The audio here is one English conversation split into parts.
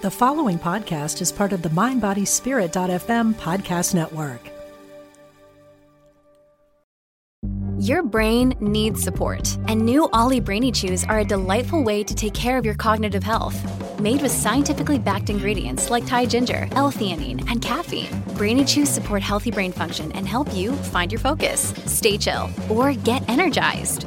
The following podcast is part of the MindBodySpirit.fm podcast network. Your brain needs support, and new OLLY Brainy Chews are a delightful way to take care of your cognitive health. Made with scientifically backed ingredients like Thai ginger, L-theanine, and caffeine, Brainy Chews support healthy brain function and help you find your focus, stay chill, or get energized.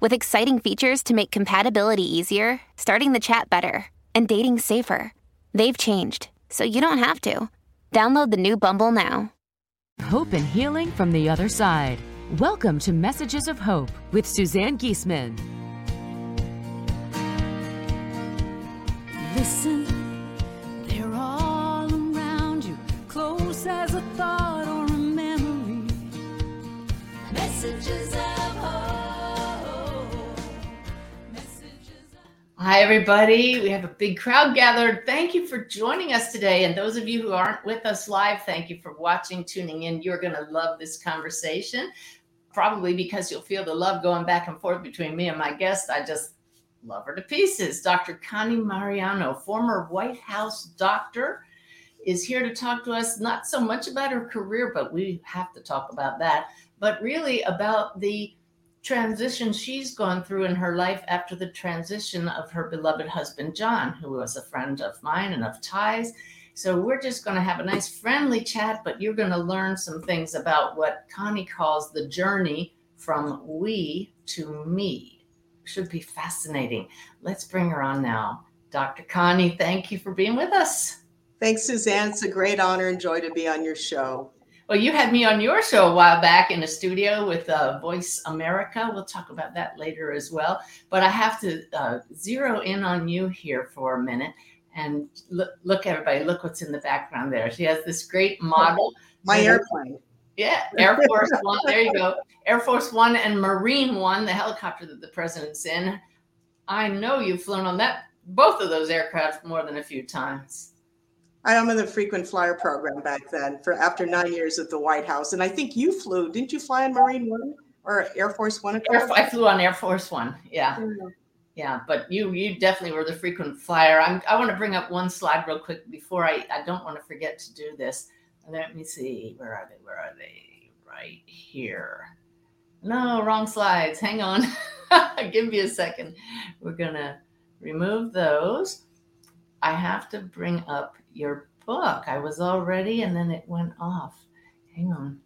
with exciting features to make compatibility easier, starting the chat better, and dating safer. They've changed, so you don't have to. Download the new Bumble now. Hope and healing from the other side. Welcome to Messages of Hope with Suzanne Giesemann. Listen, Hi, everybody. We have a big crowd gathered. Thank you for joining us today. And those of you who aren't with us live, thank you for watching, tuning in. You're going to love this conversation, probably because you'll feel the love going back and forth between me and my guest. I just love her to pieces. Dr. Connie Mariano, former White House doctor, is here to talk to us not so much about her career, but we have to talk about that, but really about the transition she's gone through in her life after the transition of her beloved husband, John, who was a friend of mine and of Ty's. So we're just going to have a nice friendly chat, but you're going to learn some things about what Connie calls the journey from we to me. Should be fascinating. Let's bring her on now. Dr. Connie, thank you for being with us. Thanks, Suzanne. It's a great honor and joy to be on your show. Well, you had me on your show a while back in a studio with uh, Voice America. We'll talk about that later as well. But I have to uh, zero in on you here for a minute and look, look, everybody, look what's in the background there. She has this great model. My airplane. Yeah, Air Force One. There you go. Air Force One and Marine One, the helicopter that the president's in. I know you've flown on that both of those aircraft more than a few times. I am in the frequent flyer program back then for after nine years at the White House. And I think you flew, didn't you fly on Marine One or Air Force One? Air, I flew on Air Force One. Yeah. Yeah, but you you definitely were the frequent flyer. I'm, I want to bring up one slide real quick before I I don't want to forget to do this. Let me see. Where are they? Where are they? Right here. No, wrong slides. Hang on. Give me a second. We're gonna remove those. I have to bring up your book. I was all ready and then it went off. Hang on.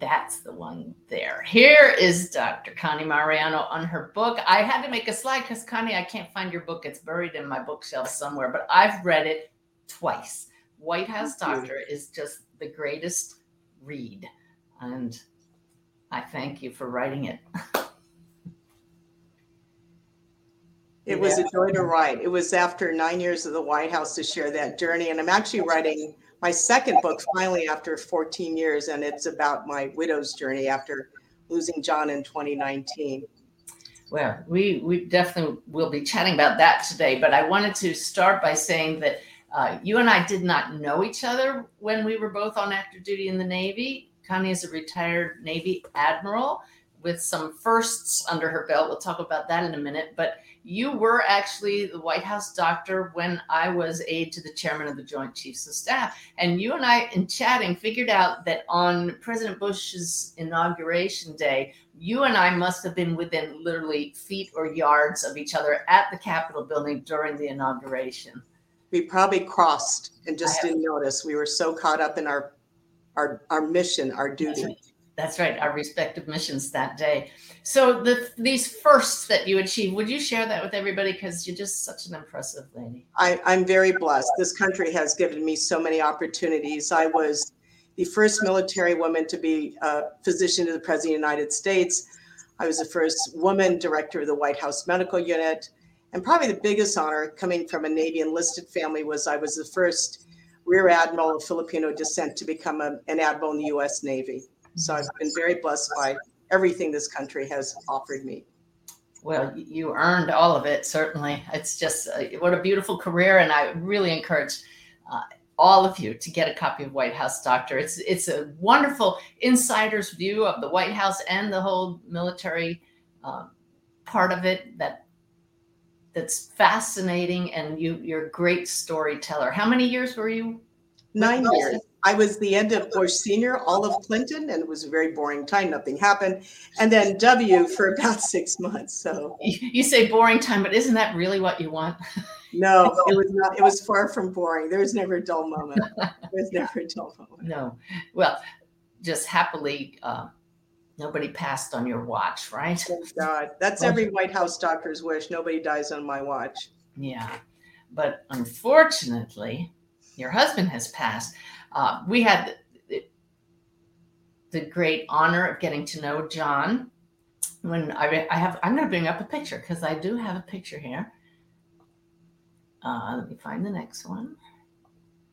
That's the one there. Here is Dr. Connie Mariano on her book. I had to make a slide because, Connie, I can't find your book. It's buried in my bookshelf somewhere, but I've read it twice. White House Thank you. Doctor is just the greatest read. And I thank you for writing it. a joy to write. It was after nine years of the White House to share that journey. And I'm actually writing my second book finally after 14 years. And it's about my widow's journey after losing John in 2019. Well, we we definitely will be chatting about that today. But I wanted to start by saying that uh, you and I did not know each other when we were both on active duty in the Navy. Connie is a retired Navy admiral with some firsts under her belt. We'll talk about that in a minute. But you were actually the White House doctor when I was aide to the chairman of the Joint Chiefs of Staff. And you and I, in chatting, figured out that on President Bush's inauguration day, you and I must have been within literally feet or yards of each other at the Capitol building during the inauguration. We probably crossed and just didn't notice. We were so caught up in our our, our mission, our duty. That's right, our respective missions that day. So the these firsts that you achieved, would you share that with everybody? Because you're just such an impressive lady. I, I'm very blessed. This country has given me so many opportunities. I was the first military woman to be a physician to the President of the United States. I was the first woman director of the White House Medical Unit. And probably the biggest honor coming from a Navy enlisted family was I was the first Rear Admiral of Filipino descent to become a, an admiral in the U.S. Navy. So I've been very blessed by everything this country has offered me. Well, you earned all of it, certainly. It's just uh, what a beautiful career, and I really encourage uh, all of you to get a copy of White House Doctor. It's it's a wonderful insider's view of the White House and the whole military um, part of it that that's fascinating. And you you're a great storyteller. How many years were you? Nine years. I was the end of Bush Senior, all of Clinton, and it was a very boring time. Nothing happened, and then W for about six months. So you say boring time, but isn't that really what you want? No, it was not. It was far from boring. There was never a dull moment. There was never a dull moment. No. Well, just happily, uh, nobody passed on your watch, right? Thank God. That's every White House doctor's wish. Nobody dies on my watch. Yeah. But unfortunately, your husband has passed. Uh, we had the, the great honor of getting to know John. When I, I have, I'm going to bring up a picture because I do have a picture here. Uh, let me find the next one.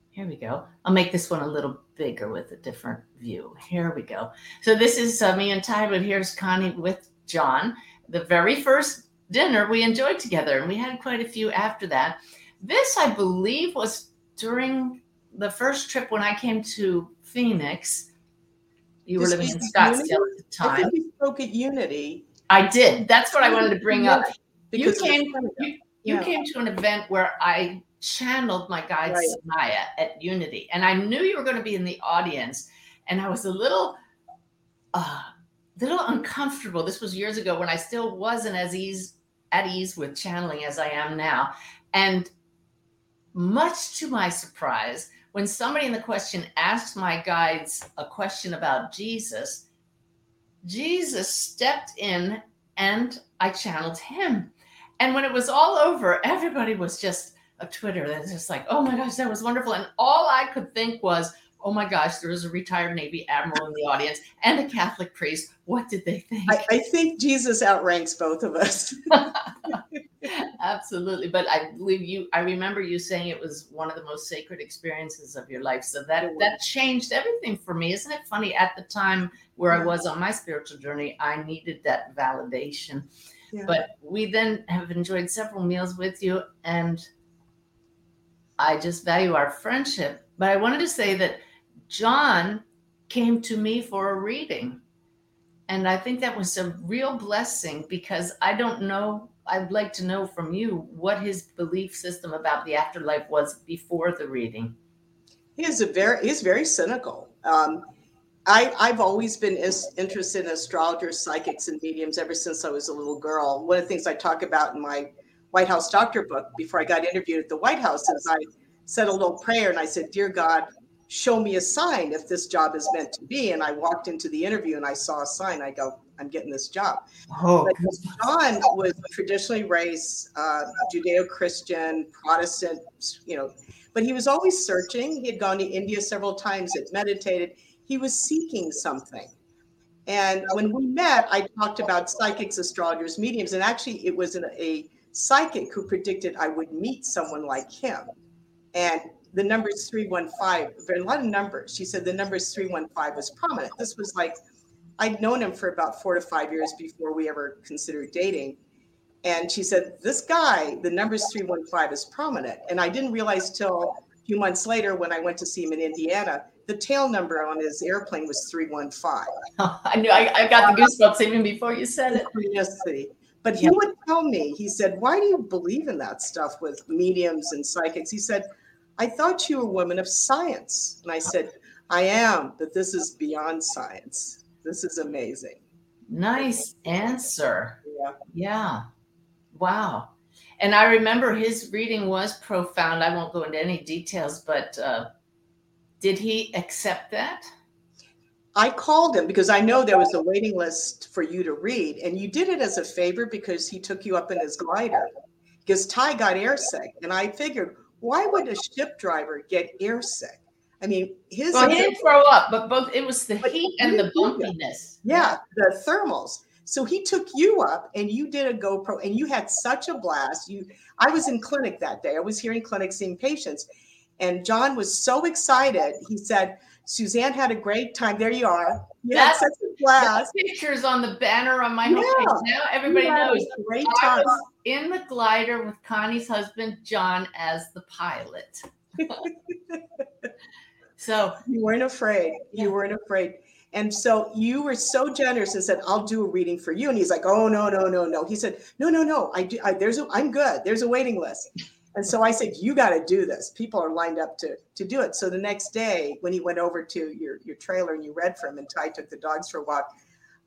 Here we go. I'll make this one a little bigger with a different view. Here we go. So this is uh, me and Ty, but here's Connie with John. The very first dinner we enjoyed together, and we had quite a few after that. This, I believe, was during the first trip when I came to Phoenix. You were living in Scottsdale at the I time. think you spoke at Unity. I did. That's what I wanted to bring up. You came, you, you Yeah. came to an event where I channeled my guide Right. Sanaya at Unity, and I knew you were going to be in the audience, and I was a little, uh, little uncomfortable. This was years ago when I still wasn't as ease at ease with channeling as I am now, and much to my surprise, when somebody in the question asked my guides a question about Jesus, Jesus stepped in and I channeled him. And when it was all over, everybody was just a Twitter that's just like, oh my gosh, that was wonderful. And all I could think was, oh my gosh, there was a retired Navy admiral in the audience and a Catholic priest. What did they think? I, I think Jesus outranks both of us. Absolutely. But I believe you, I remember you saying it was one of the most sacred experiences of your life. So that that changed everything for me. Isn't it funny? At the time where I was on my spiritual journey, I needed that validation. Yeah. But we then have enjoyed several meals with you and I just value our friendship. But I wanted to say that John came to me for a reading. And I think that was a real blessing because I don't know. I'd like to know from you what his belief system about the afterlife was before the reading. He is a very he's very cynical. Um, I I've always been interested in astrologers, psychics, and mediums ever since I was a little girl. One of the things I talk about in my White House doctor book before I got interviewed at the White House is I said a little prayer and I said, "Dear God, show me a sign if this job is meant to be." And I walked into the interview and I saw a sign. I go, "I'm getting this job." Oh, But John was traditionally raised uh, Judeo-Christian, Protestant, you know, but he was always searching. He had gone to India several times, had meditated. He was seeking something. And when we met, I talked about psychics, astrologers, mediums, and actually it was an, a psychic who predicted I would meet someone like him. And the number is 315, there are a lot of numbers. She said the number is 315 was prominent. This was like I'd known him for about four to five years before we ever considered dating. And she said, This guy, the number's 315 is prominent. And I didn't realize till a few months later when I went to see him in Indiana, the tail number on his airplane was 315. I knew I, I got the goosebumps even before you said it. But he would tell me, he said, Why do you believe in that stuff with mediums and psychics? He said, I thought you were a woman of science. And I said, I am, but this is beyond science. This is amazing. Nice answer. Yeah. Yeah. Wow. And I remember his reading was profound. I won't go into any details, but uh, did he accept that? I called him because I know there was a waiting list for you to read, and you did it as a favor because he took you up in his glider. Because Ty got airsick, and I figured, why would a ship driver get airsick? I mean, his Well, he didn't throw up, but both it was the heat he and the didn't do that. bumpiness. yeah, the thermals. So he took you up and you did a GoPro and you had such a blast. You I was in clinic that day. I was here in clinic seeing patients. And John was so excited. He said, Suzanne had a great time. There you are. You That's- had such a blast. Pictures on the banner on my Yeah. homepage. Now everybody knows great I time. was in the glider with Connie's husband John as the pilot. so You weren't afraid. You weren't afraid. And so you were so generous and said, "I'll do a reading for you." And he's like, "Oh no, no, no, no." He said, "No, no, no. I do. I, there's a. I'm good. There's a waiting list." And so I said, "You got to do this. People are lined up to to do it." So the next day, when he went over to your your trailer and you read for him, and Ty took the dogs for a walk,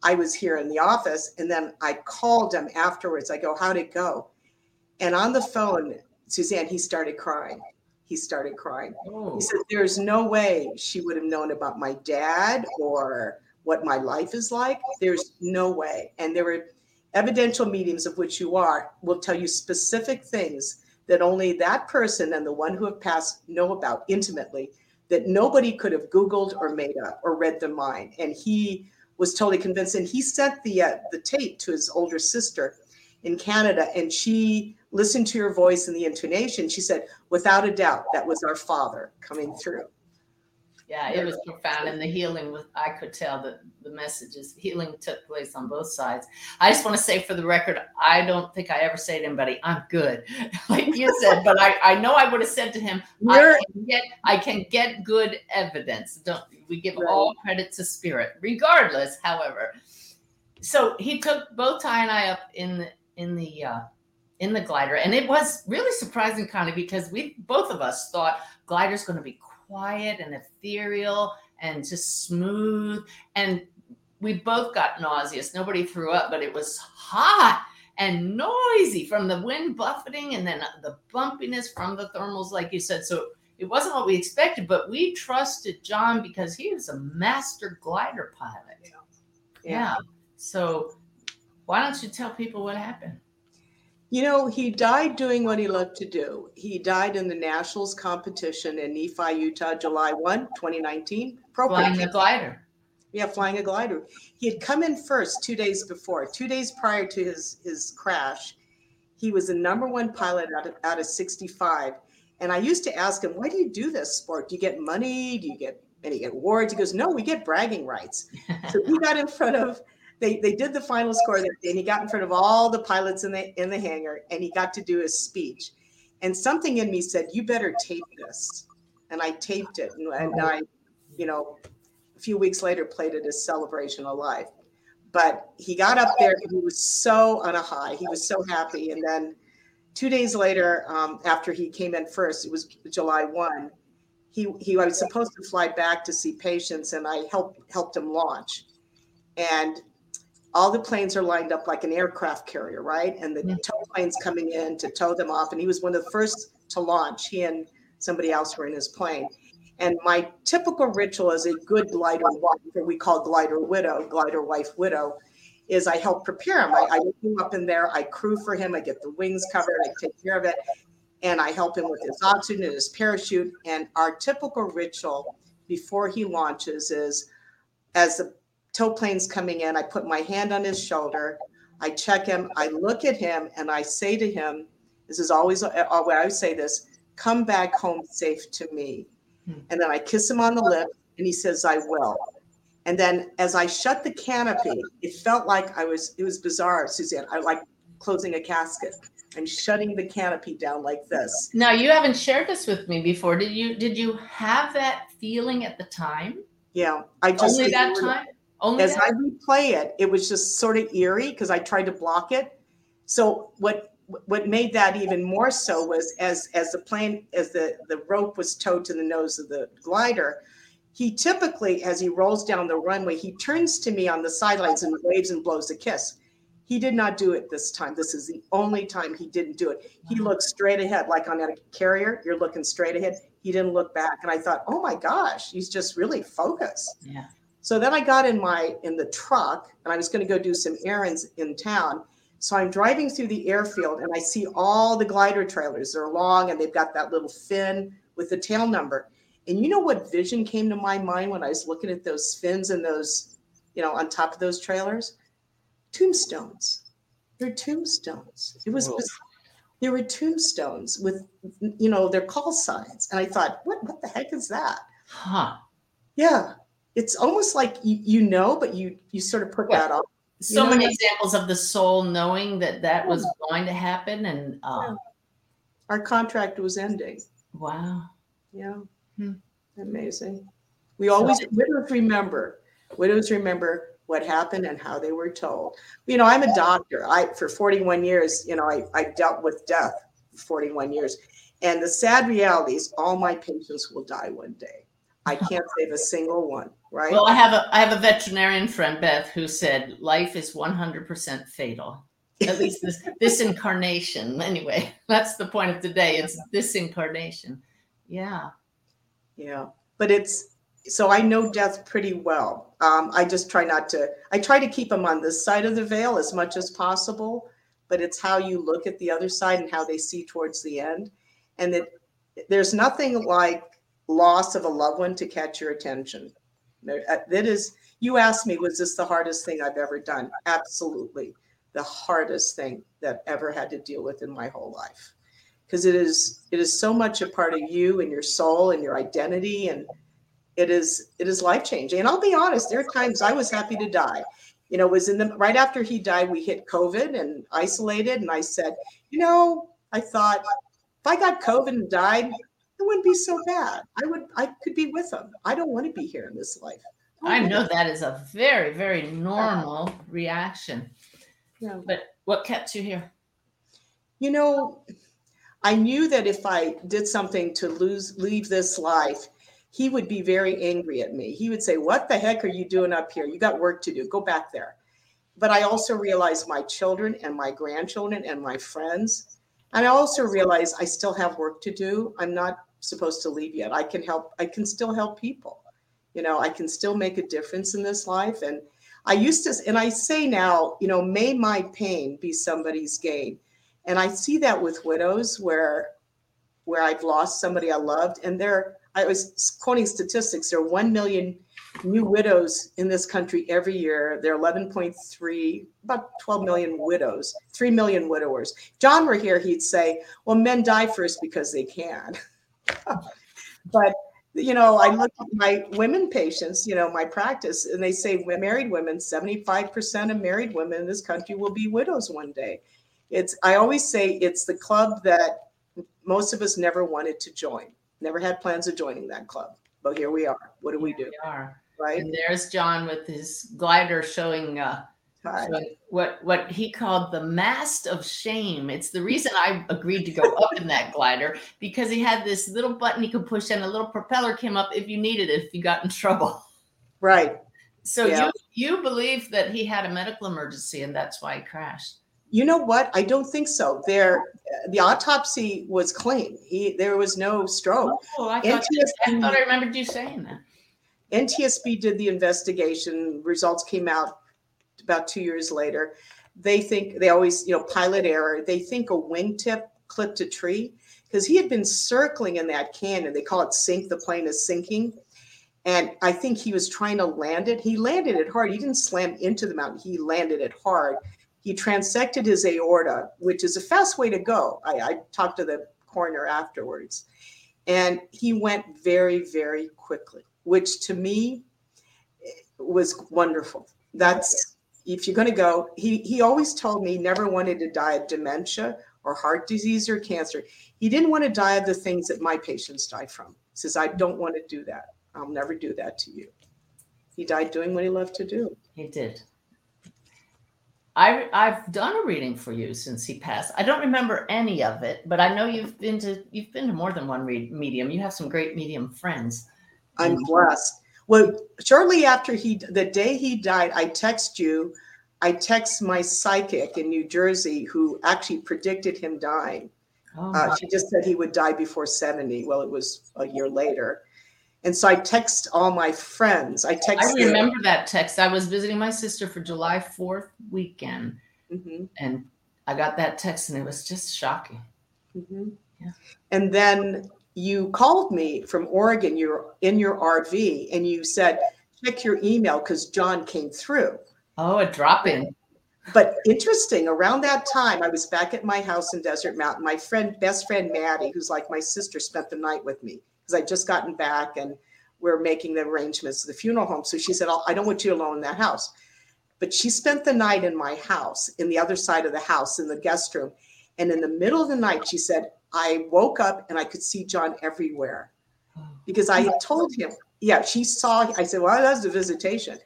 I was here in the office, and then I called him afterwards. I go, "How'd it go?" And on the phone, Suzanne, he started crying. He started crying. oh, He said, There's no way she would have known about my dad or what my life is like. There's no way. And there were evidential meetings of which you are will tell you specific things that only that person and the one who have passed know about intimately that nobody could have Googled or made up or read the mind. And he was totally convinced. And he sent the uh, the tape to his older sister in Canada, and she listened to your voice and the intonation. She said, without a doubt, that was our father coming through. yeah, it was profound. And the healing was I could tell that the messages healing took place on both sides. I just want to say for the record, I don't think I ever say to anybody, I'm good, like you said, but I, I know I would have said to him, I can get I can get good evidence. Don't we give all credit to spirit, regardless, however. So he took both Ty and I up in the in the uh in the glider. And it was really surprising, Connie, because we both of us thought glider's going to be quiet and ethereal and just smooth. And we both got nauseous. Nobody threw up, but it was hot and noisy from the wind buffeting and then the bumpiness from the thermals, like you said. So it wasn't what we expected, but we trusted John because he was a master glider pilot. Yeah. So why don't you tell people what happened? You know, he died doing what he loved to do. He died in the Nationals competition in Nephi, Utah, July 1, 2019. Flying the glider. Yeah, flying a glider. He had come in first two days before, two days prior to his his crash. He was the number one pilot out of, out of 65. And I used to ask him, why do you do this sport? Do you get money? Do you get any awards? He goes, no, we get bragging rights. So he got in front of, they, they did the final score that day, and he got in front of all the pilots in the in the hangar and he got to do his speech. And something in me said, you better tape this. And I taped it. And, and I, you know, a few weeks later played it as celebration of life but he got up there and he was so on a high he was so happy and then two days later um, after he came in first it was july 1 he, he was supposed to fly back to see patients and i helped helped him launch and all the planes are lined up like an aircraft carrier right and the tow planes coming in to tow them off and he was one of the first to launch he and somebody else were in his plane and my typical ritual as a good glider wife, or we call glider widow, glider wife widow, is I help prepare him. I, I lift him up in there, I crew for him, I get the wings covered, I take care of it, and I help him with his oxygen and his parachute. And our typical ritual before he launches is as the tow plane's coming in, I put my hand on his shoulder, I check him, I look at him, and I say to him, this is always uh, I always say this, come back home safe to me. And then I kiss him on the lip and he says, I will. And then as I shut the canopy, it felt like I was, it was bizarre, Suzanne. I like closing a casket. I'm shutting the canopy down like this. Now you haven't shared this with me before. Did you did you have that feeling at the time? Yeah. I just Only that time? Only as that? I replay it, it was just sort of eerie because I tried to block it. So what what made that even more so was as as the plane as the the rope was towed to the nose of the glider, he typically as he rolls down the runway, he turns to me on the sidelines and waves and blows a kiss. He did not do it this time. This is the only time he didn't do it. He looked straight ahead, like on a carrier. You're looking straight ahead. He didn't look back, and I thought, oh my gosh, he's just really focused. Yeah. So then I got in my in the truck and I was going to go do some errands in town. So I'm driving through the airfield and I see all the glider trailers. They're long and they've got that little fin with the tail number. And you know what vision came to my mind when I was looking at those fins and those, you know, on top of those trailers? tombstones. They're tombstones. It was there were tombstones with you know their call signs, and I thought, what what the heck is that? Huh. Yeah, it's almost like you, you know, but you you sort of put Yeah. that off. So know many examples of the soul knowing that that was going to happen. And uh, Our contract was ending. wow. Yeah, Hmm. amazing. We always widows remember. Widows remember what happened and how they were told. You know, I'm a doctor. I for 41 years, you know, I, I dealt with death for 41 years. And the sad reality is all my patients will die one day. I can't save a single one, right? Well, I have a I have a veterinarian friend, Beth, who said life is 100% fatal. At least this this incarnation. Anyway, that's the point of today. It's this incarnation. Yeah. Yeah, but it's so I know death pretty well. Um, I just try not to. I try to keep them on this side of the veil as much as possible. But it's how you look at the other side and how they see towards the end, and that there's nothing like loss of a loved one to catch your attention. Uh, that is. You asked me, was this the hardest thing I've ever done? Absolutely, the hardest thing that I've ever had to deal with in my whole life because it is it is so much a part of you and your soul and your identity and it is it is life changing and i'll be honest there are times i was happy to die you know was in the right after he died we hit covid and isolated and i said you know i thought if i got covid and died it wouldn't be so bad. I would i could be with him i don't want to be here in this life. I know that is a very, very normal reaction. Yeah. But what kept you here? you know i knew that if i did something to lose leave this life he would be very angry at me. He would say what the heck are you doing up here? You got work to do. Go back there. But i also realized my children and my grandchildren and my friends and i also realized i still have work to do. I'm not supposed to leave yet. I can help i can still help people. You know i can still make a difference in this life. And i used to and i say now you know may my pain be somebody's gain. And i see that with widows where where i've lost somebody i loved. And there i was quoting statistics there are 1 million new widows in this country every year. There are 11.3 about 12 million widows 3 million widowers. John were here he'd say well men die first because they can but you know i look at my women patients you know my practice and they say married women 75% of married women in this country will be widows one day. It's i always say it's the club that most of us never wanted to join never had plans of joining that club but here we are. What do we do? We are. right? And there's John with his glider showing uh, Showing what what he called the mast of shame. It's the reason I agreed to go up in that glider because he had this little button he could push and a little propeller came up if you needed it if you got in trouble. right So Yeah. you you believe that he had a medical emergency and that's why he crashed. you know what i don't think so there the autopsy was clean he there was no stroke Oh, I thought, I NTSB thought I remembered you saying that. NTSB did the investigation. Results came out about two years later. They think they always, you know, pilot error. They think a wingtip clipped a tree because he had been circling in that canyon. They call it sink. The plane is sinking. And I think he was trying to land it. He landed it hard. He didn't slam into the mountain. He landed it hard. He transected his aorta, which is a fast way to go. I, I talked to the coroner afterwards. And he went very, very quickly, which to me eh, was wonderful. That's if you're going to go. He he always told me he never wanted to die of dementia or heart disease or cancer. He didn't want to die of the things that my patients die from. He says I don't want to do that. I'll never do that to you. He died doing what he loved to do. He did. I I've done a reading for you since he passed. I don't remember any of it, but I know you've been to you've been to more than one re- medium. You have some great medium friends. I'm blessed. Well, shortly after he, the day he died, I text you. I text my psychic in New Jersey who actually predicted him dying. Oh, Uh, she just said he would die before 70. Well, it was a year later. And so I text all my friends. I text. I remember that text. I was visiting my sister for July 4th weekend, Mhm, and I got that text, and it was just shocking. mhm. Yeah. And then you called me from Oregon. You're in your RV, and you said, check your email because John came through. Oh, a drop in. but interesting, around that time, I was back at my house in Desert Mountain. My friend, best friend Maddie, who's like my sister, spent the night with me because I'd just gotten back and we're making the arrangements to the funeral home. So she said, oh, I don't want you alone in that house. But she spent the night in my house, in the other side of the house, in the guest room. And in the middle of the night, she said, I woke up and I could see John everywhere because I had told him, yeah, she saw, I said, well, that's a visitation.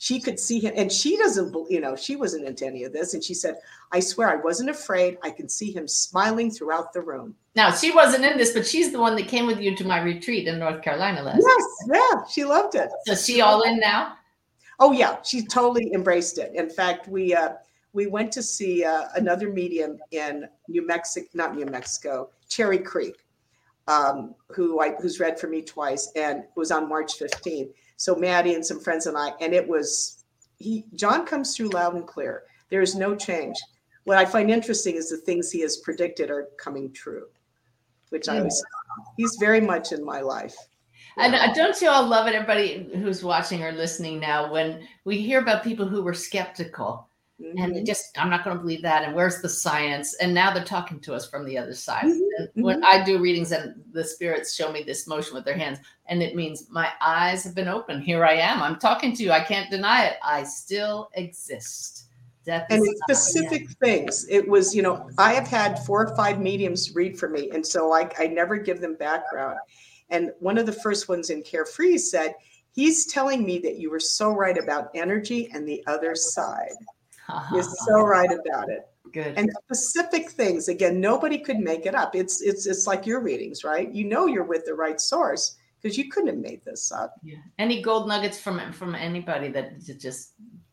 She could see him, and she doesn't, you know, she wasn't into any of this. And she said, I swear I wasn't afraid. I can see him smiling throughout the room. Now, she wasn't in this, but she's the one that came with you to my retreat in North Carolina last Yes, yeah, she loved it. So she all in now? Oh yeah, she totally embraced it. In fact, we uh, we went to see uh, another medium in New Mexico, not New Mexico, Cherry Creek, um, who I who's read for me twice, and was on March 15th. So Maddie and some friends and I, and it was he John comes through loud and clear. There is no change. What I find interesting is the things he has predicted are coming true, which I was. He's very much in my life. And uh, don't you all love it, everybody who's watching or listening now, when we hear about people who were skeptical Mm-hmm. and just, I'm not going to believe that. And where's the science? And now they're talking to us from the other side. Mm-hmm. And when I do readings and the spirits show me this motion with their hands, and it means my eyes have been open. Here I am. I'm talking to you. I can't deny it. I still exist. Death and is it's not the specific things. It was, you know, I have had four or five mediums read for me, and so I, I never give them background. And one of the first ones in Carefree said, He's telling me that you were so right about energy and the other side. You're so right about it. Good. And specific things, again, nobody could make it up. It's it's it's like your readings, right? You know you're with the right source because you couldn't have made this up. Yeah. Any gold nuggets from from anybody that just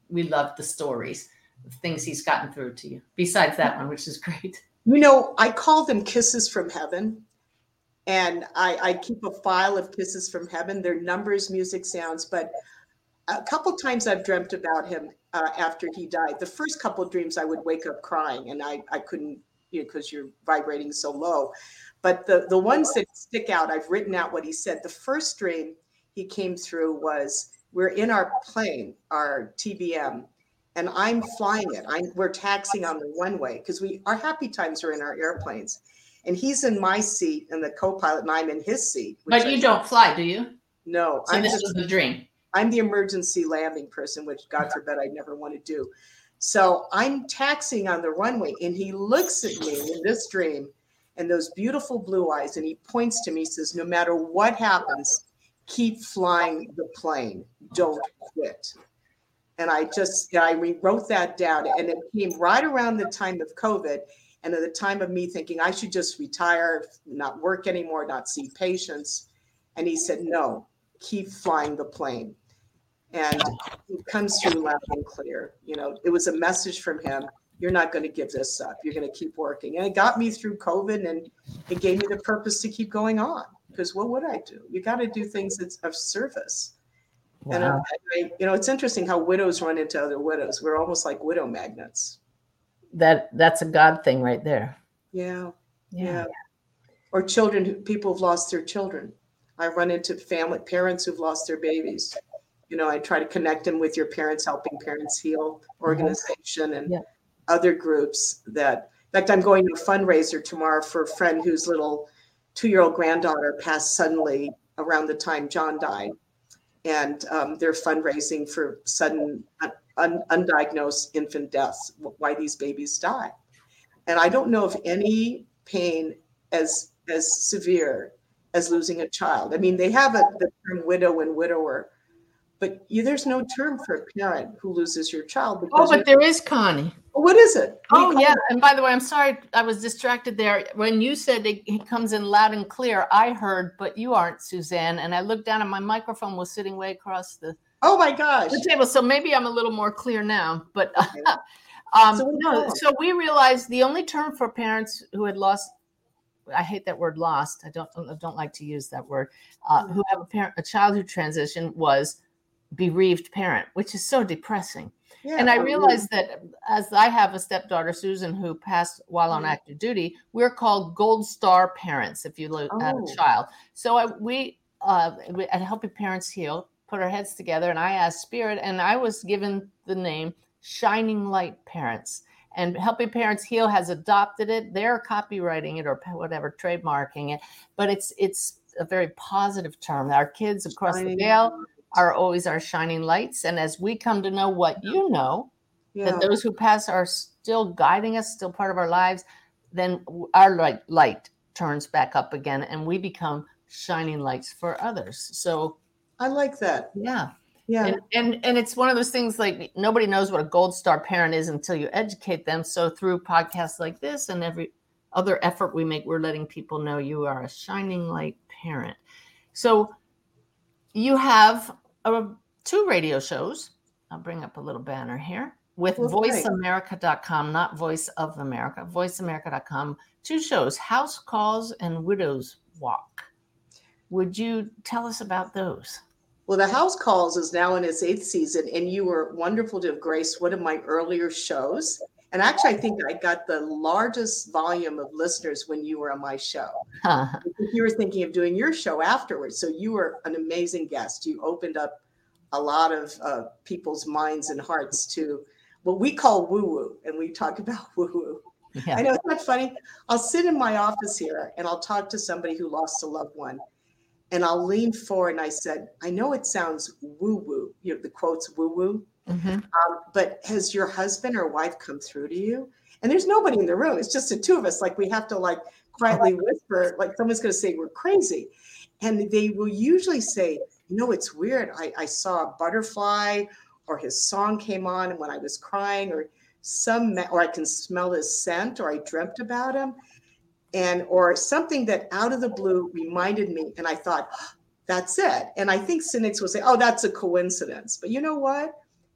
we love the stories, the things he's gotten through to you. Besides that one, which is great. You know, I call them kisses from heaven. And I, I keep a file of kisses from heaven. They're numbers, music, sounds. But a couple times I've dreamt about him uh, after he died. The first couple of dreams, I would wake up crying, and I, I couldn't, you know, because you're vibrating so low. But the the ones that stick out, I've written out what he said. The first dream he came through was we're in our plane, our TBM, and I'm flying it. I'm we're taxiing on the runway because we our happy times are in our airplanes, and he's in my seat and the co-pilot, and I'm in his seat. But I- you don't fly, do you? No, So I'm this just was the dream. I'm the emergency landing person, which God forbid I'd never want to do. So I'm taxiing on the runway, and he looks at me in this dream and those beautiful blue eyes, and he points to me, says, No matter what happens, keep flying the plane. Don't quit. And I just, I rewrote that down, and it came right around the time of COVID and at the time of me thinking I should just retire, not work anymore, not see patients. And he said, No, keep flying the plane and it comes through loud and clear. You know, it was a message from him. You're not going to give this up. You're going to keep working. And it got me through COVID and it gave me the purpose to keep going on because what would I do? You got to do things that's of service. And I, I- you know, it's interesting how widows run into other widows. We're almost like widow magnets. That that's a God thing right there. Yeah. Yeah. Or children people who've lost their children. I run into family parents who've lost their babies. You know, I try to connect them with your parents, helping parents heal organization and Yeah. other groups that in fact I'm going to a fundraiser tomorrow for a friend whose little two-year-old granddaughter passed suddenly around the time John died. And um, they're fundraising for sudden un- undiagnosed infant deaths, why these babies die. And I don't know of any pain as as severe as losing a child. I mean, they have a, the term widow and widower, but you, there's no term for a parent who loses your child. Oh, but there is Connie. what is it? Oh yeah, it? and by the way, I'm sorry I was distracted there. When you said it, it comes in loud and clear, I heard, but you aren't, Suzanne. And I looked down, and my microphone was sitting way across the, Oh my gosh. the table. So maybe I'm a little more clear now. But Okay. um, So what do no, so we realized the only term for parents who had lost. I hate that word "lost." I don't I don't like to use that word. Uh, who have a parent, a child who transitioned was bereaved parent, which is so depressing. Yeah, And I realized that as I have a stepdaughter, Susan, who passed while on Mhm. active duty, we're called Gold Star parents if you lo- have Oh. a child. So I, we, uh, we- at Helping Parents Heal, put our heads together and I asked Spirit, and I was given the name Shining Light Parents. And Helping Parents Heal has adopted it. They're copywriting it or whatever, trademarking it. But it's it's a very positive term. Our kids across the veil are always our shining lights. And as we come to know what you know, Yeah. that those who pass are still guiding us, still part of our lives, then our light, light turns back up again and we become shining lights for others. So, I like that. yeah. Yeah. And, and and it's one of those things like nobody knows what a gold star parent is until you educate them. So through podcasts like this and every other effort we make, we're letting people know you are a shining light parent. So you have uh, two radio shows. I'll bring up a little banner here with Well, voiceamerica.com, not Voice of America, voiceamerica.com. Two shows, House Calls and Widow's Walk. Would you tell us about those? Well, the House Calls is now in its eighth season, and you were wonderful to have graced one of my earlier shows. And actually, I think I got the largest volume of listeners when you were on my show. Huh. You were thinking of doing your show afterwards. So you were an amazing guest. You opened up a lot of uh, people's minds and hearts to what we call woo woo. And we talk about woo woo. Yeah. I know it's not funny. I'll sit in my office here and I'll talk to somebody who lost a loved one. And I'll lean forward and I said, I know it sounds woo woo, you know, the quotes woo woo, Mhm. um, but has your husband or wife come through to you? And there's nobody in the room. It's just the two of us. Like we have to like quietly whisper, like someone's going to say we're crazy. And they will usually say, you know, it's weird. I, I saw a butterfly or his song came on and when I was crying or some, or I can smell his scent or I dreamt about him and, or something that out of the blue reminded me. And I thought, that's it. And I think cynics will say, oh, that's a coincidence. But you know what?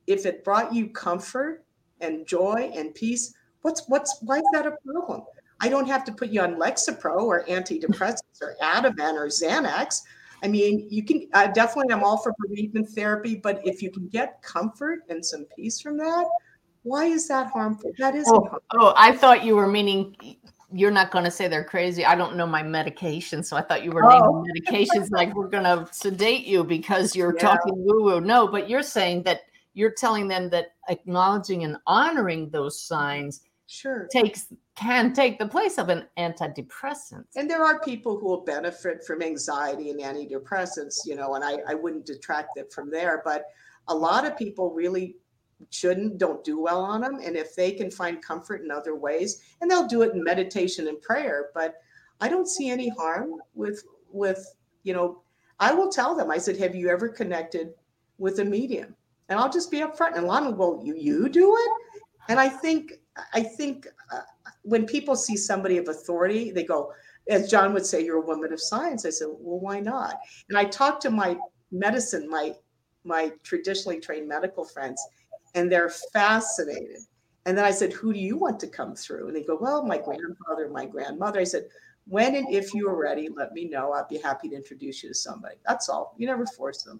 If it brought you comfort and joy and peace, what's what's why is that a problem? I don't have to put you on Lexapro or antidepressants or Ativan or Xanax. I mean, you can uh, definitely. I'm all for bereavement therapy, but if you can get comfort and some peace from that, why is that harmful? That isn't Oh, harmful. oh, I thought you were meaning you're not going to say they're crazy. I don't know my medication, so I thought you were Oh. naming medications like we're going to sedate you because you're Yeah. talking woo woo. No, but you're saying that you're telling them that acknowledging and honoring those signs Sure. takes can take the place of an antidepressant. And there are people who will benefit from anxiety and antidepressants, you know, and I, I wouldn't detract it from there. But a lot of people really shouldn't, don't do well on them. And if they can find comfort in other ways, and they'll do it in meditation and prayer, but I don't see any harm with, with, you know, I will tell them, I said, have you ever connected with a medium? And I'll just be upfront. And Lana, well, you, you do it? And I think, I think uh, when people see somebody of authority, they go, as John would say, you're a woman of science. I said, well, why not? And I talked to my medicine, my my traditionally trained medical friends, and they're fascinated. And then I said, who do you want to come through? And they go, well, my grandfather, my grandmother. I said, when and if you are ready, let me know. I'd be happy to introduce you to somebody. That's all. You never force them.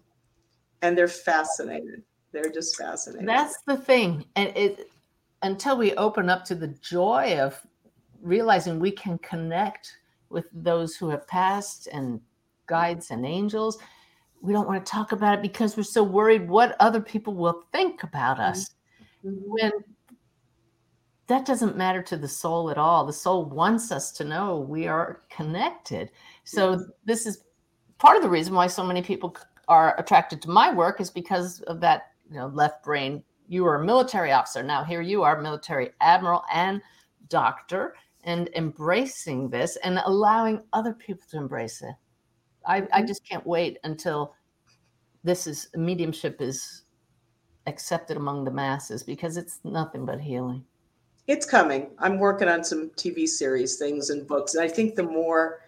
And they're fascinated. They're just fascinating. That's the thing. And it until we open up to the joy of realizing we can connect with those who have passed and guides and angels, we don't want to talk about it because we're so worried what other people will think about mm-hmm. us. Mm-hmm. When that doesn't matter to the soul at all. The soul wants us to know we are connected. So mm-hmm. this is part of the reason why so many people are attracted to my work is because of that, you know, left brain. You were a military officer. Now here you are, military admiral and doctor, and embracing this and allowing other people to embrace it. I, I mm-hmm. just can't wait until this is mediumship is accepted among the masses because it's nothing but healing. It's coming. I'm working on some TV series things and books. And I think the more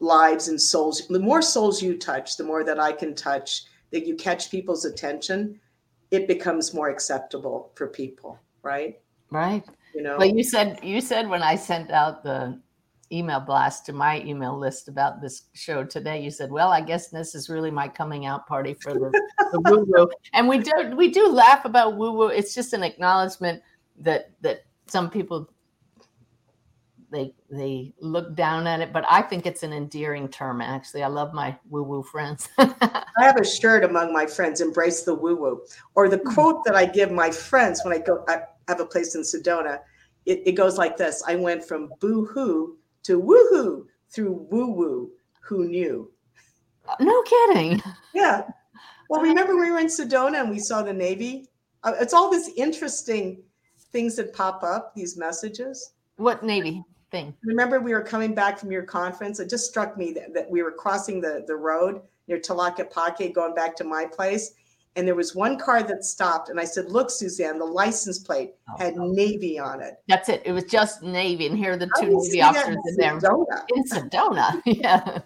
lives and souls, the more souls you touch, the more that I can touch, that you catch people's attention, it becomes more acceptable for people, right? Right. You know, Well, you said you said when I sent out the email blast to my email list about this show today, you said, "Well, I guess this is really my coming out party for the, the woo woo." And we do we do laugh about woo woo. It's just an acknowledgement that that some people they they look down at it, but I think it's an endearing term. Actually, I love my woo woo friends. I have a shirt among my friends, "Embrace the woo woo," or the quote that I give my friends when I go. I have a place in Sedona. It, it goes like this: I went from boo hoo to woo hoo through woo woo. Who knew? no kidding. Yeah. Well, remember we were in Sedona and we saw the Navy. Uh, It's all this interesting things that pop up. These messages. What Navy thing? Remember, we were coming back from your conference. It just struck me that, that we were crossing the, the road near Tlaquepaque, going back to my place. And there was one car that stopped. And I said, Look, Suzanne, the license plate oh, had oh. Navy on it. That's it. It was just Navy, and here are the two Navy officers in there. Sedona? in Sedona. Yeah.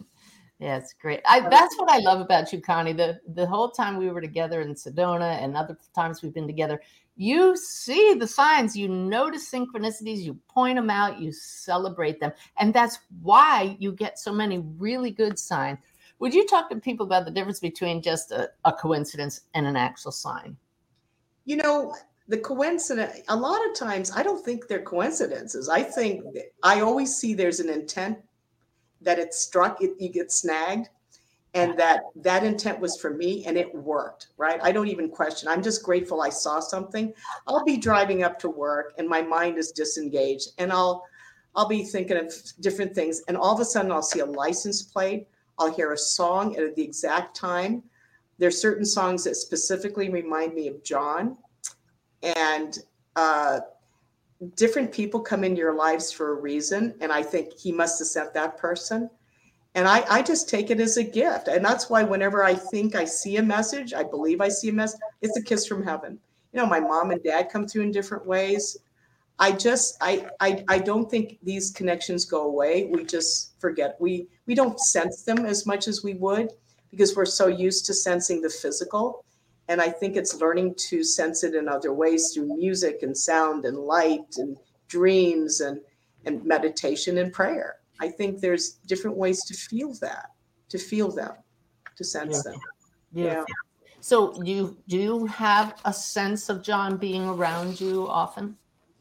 Yeah, it's great. I, that's what I love about you, Connie. The the whole time we were together in Sedona and other times we've been together, you see the signs, you notice synchronicities, you point them out, you celebrate them. And that's why you get so many really good signs. Would you talk to people about the difference between just a, a coincidence and an actual sign? You know, the coincidence, a lot of times, I don't think they're coincidences. I think I always see there's an intent that it struck, it, you get snagged, and that that intent was for me and it worked, right? I don't even question. I'm just grateful I saw something. I'll be driving up to work and my mind is disengaged and I'll I'll be thinking of different things and all of a sudden I'll see a license plate, I'll hear a song at the exact time. There's certain songs that specifically remind me of John and uh different people come in your lives for a reason and i think he must have sent that person and I, I just take it as a gift. And that's why whenever i think i see a message i believe i see a message it's a kiss from heaven. You know my mom and dad come through in different ways. I just I, I i don't think these connections go away. We just forget. We we don't sense them as much as we would because we're so used to sensing the physical. And I think it's learning to sense it in other ways through music and sound and light and dreams and and meditation and prayer. I think there's different ways to feel that, to feel them, to sense them. Yeah. So do you do you have a sense of John being around you often?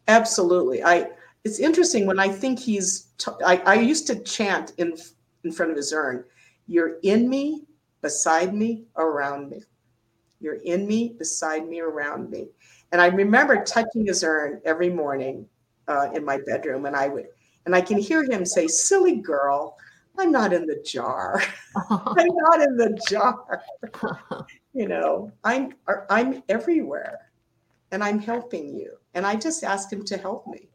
Absolutely. I it's interesting when I think he's t- I, I used to chant in in front of his urn, you're in me, beside me, around me. You're in me, beside me, around me. And I remember touching his urn every morning uh, in my bedroom, and I would, and I can hear him say, "Silly girl, I'm not in the jar. I'm not in the jar. you know, I'm uh, I'm everywhere, and I'm helping you." And I just ask him to help me.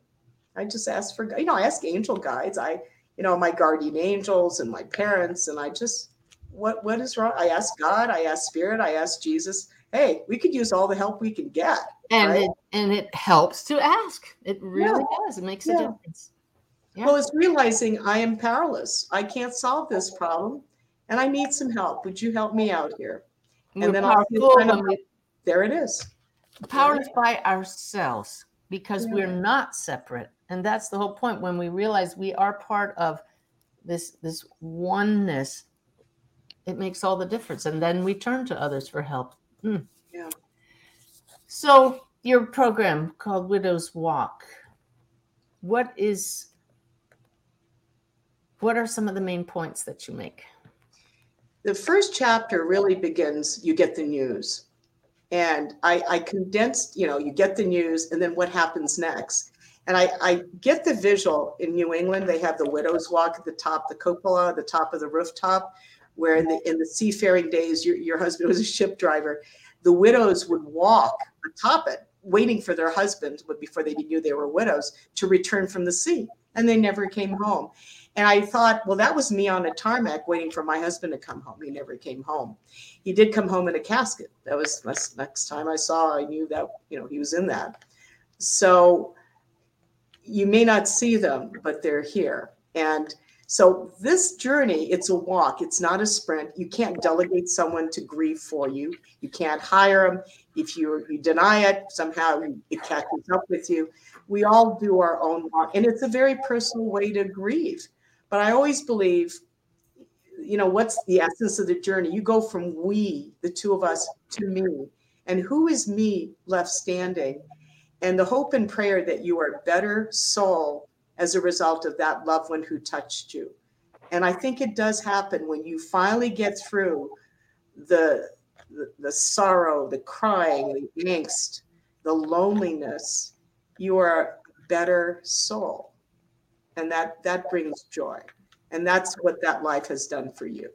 I just ask for, you know, I ask angel guides. I, you know, my guardian angels and my parents, and I just what what is wrong? I ask God, I ask Spirit, I ask Jesus. Hey, we could use all the help we can get. And right? it and it helps to ask. It really Yeah. does. It makes Yeah. a difference. Yeah. Well, it's realizing I am powerless. I can't solve this problem, and I need some help. Would you help me out here? We're then I'll feel kind of- There it is. powered by ourselves because Yeah. we're not separate and that's the whole point when we realize we are part of this this oneness it makes all the difference and then we turn to others for help Hmm. Yeah. so your program called widows walk what is what are some of the main points that you make The first chapter really begins. You get the news, and I, I condensed. You know, you get the news, and then what happens next. And I, I get the visual in New England. They have the widows walk at the top, the cupola, the top of the rooftop, where in the in the seafaring days, your, your husband was a ship driver. The widows would walk atop it, waiting for their husbands, but before they knew they were widows, to return from the sea, and they never came home. And I thought, well, that was me on a tarmac waiting for my husband to come home. He never came home. He did come home in a casket. That was next, next time I saw, I knew that, you know, he was in that. So you may not see them, but they're here. And so this journey, it's a walk. It's not a sprint. You can't delegate someone to grieve for you. You can't hire them. If you, you deny it, somehow it catches up with you. We all do our own walk, and it's a very personal way to grieve. But I always believe, you know, what's the essence of the journey? You go from we, the two of us, to me. And who is me left standing? And the hope and prayer that you are a better soul as a result of that loved one who touched you. And I think it does happen when you finally get through the the, the sorrow, the crying, the angst, the loneliness, you are a better soul. And that that brings joy. And that's what that life has done for you.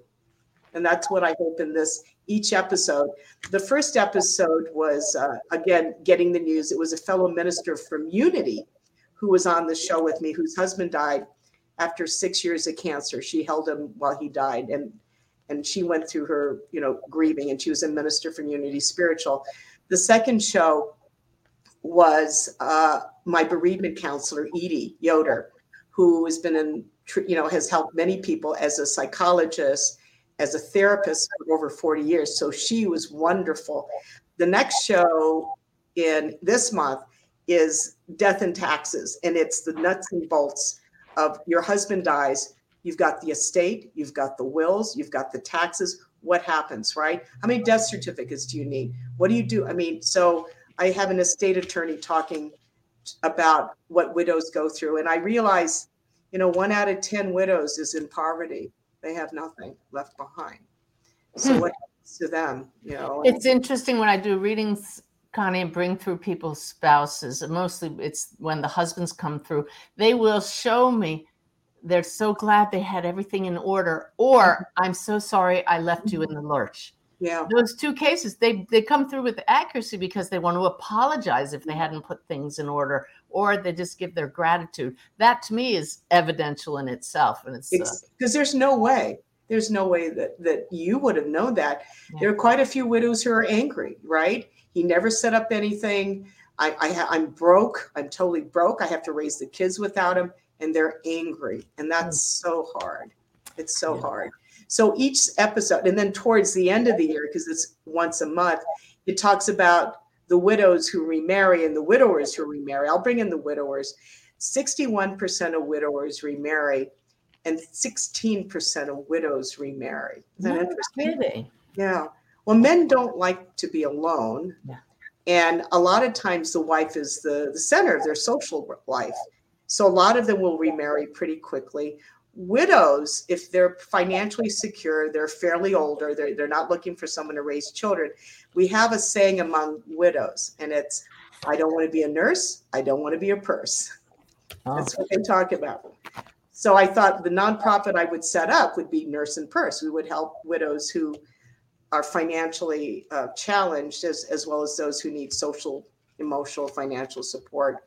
And that's what I hope in this each episode. The first episode was, uh, again, getting the news. It was a fellow minister from Unity who was on the show with me, whose husband died after six years of cancer. She held him while he died. And and she went through her, you know, grieving, and she was a minister from Unity Spiritual. The second show was uh, my bereavement counselor, Edie Yoder, who has been in, you know, has helped many people as a psychologist, as a therapist for over 40 years. So she was wonderful. The next show in this month is Death and Taxes, and it's the nuts and bolts of your husband dies, You've got the estate, you've got the wills, you've got the taxes. What happens, right? How many death certificates do you need? What do you do? I mean, so I have an estate attorney talking about what widows go through. And I realize, you know, one out of 10 widows is in poverty. They have nothing left behind. So what happens to them, you know? It's interesting when I do readings, Connie, and bring through people's spouses. and Mostly it's when the husbands come through, they will show me they're so glad they had everything in order, or I'm so sorry I left you in the lurch. yeah. Those two cases, they they come through with accuracy because they want to apologize if they hadn't put things in order, or they just give their gratitude. That to me is evidential in itself, and it's, uh, because there's no way. There's no way that that you would have known that. Yeah. there are quite a few widows who are angry right? He never set up anything. I, I i'm broke. I'm totally broke. I have to raise the kids without him and they're angry and that's so hard. It's so Yeah. hard. So each episode and then towards the end of the year because it's once a month it talks about the widows who remarry and the widowers who remarry i'll bring in the widowers 61% of widowers remarry and 16% of widows remarry. Is that no interesting? kidding. Yeah. Well, men don't like to be alone. Yeah. And a lot of times the wife is the, the center of their social life. So a lot of them will remarry pretty quickly. Widows, if they're financially secure, they're fairly older, they're, they're not looking for someone to raise children. We have a saying among widows, and it's, I don't want to be a nurse, I don't want to be a purse. Oh. That's what they talk about. So I thought the nonprofit I would set up would be Nurse and Purse. We would help widows who are financially uh, challenged, as as well as those who need social, emotional, financial support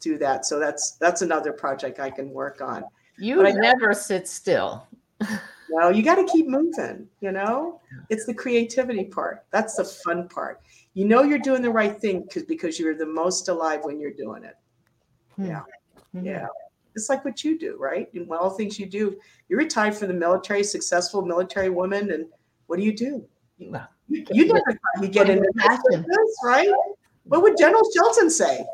Do that. So that's that's another project I can work on. You But I- never sit still. No, you got to keep moving. You know, it's the creativity part. That's the fun part. You know you're doing the right thing because because you're the most alive when you're doing it. Yeah. Mhm. Yeah. It's like what you do, right? And all the things you do. You're retired from the military, successful military woman, and what do you do? You, Well, you, you never thought you get into this, right? What would General Shelton say?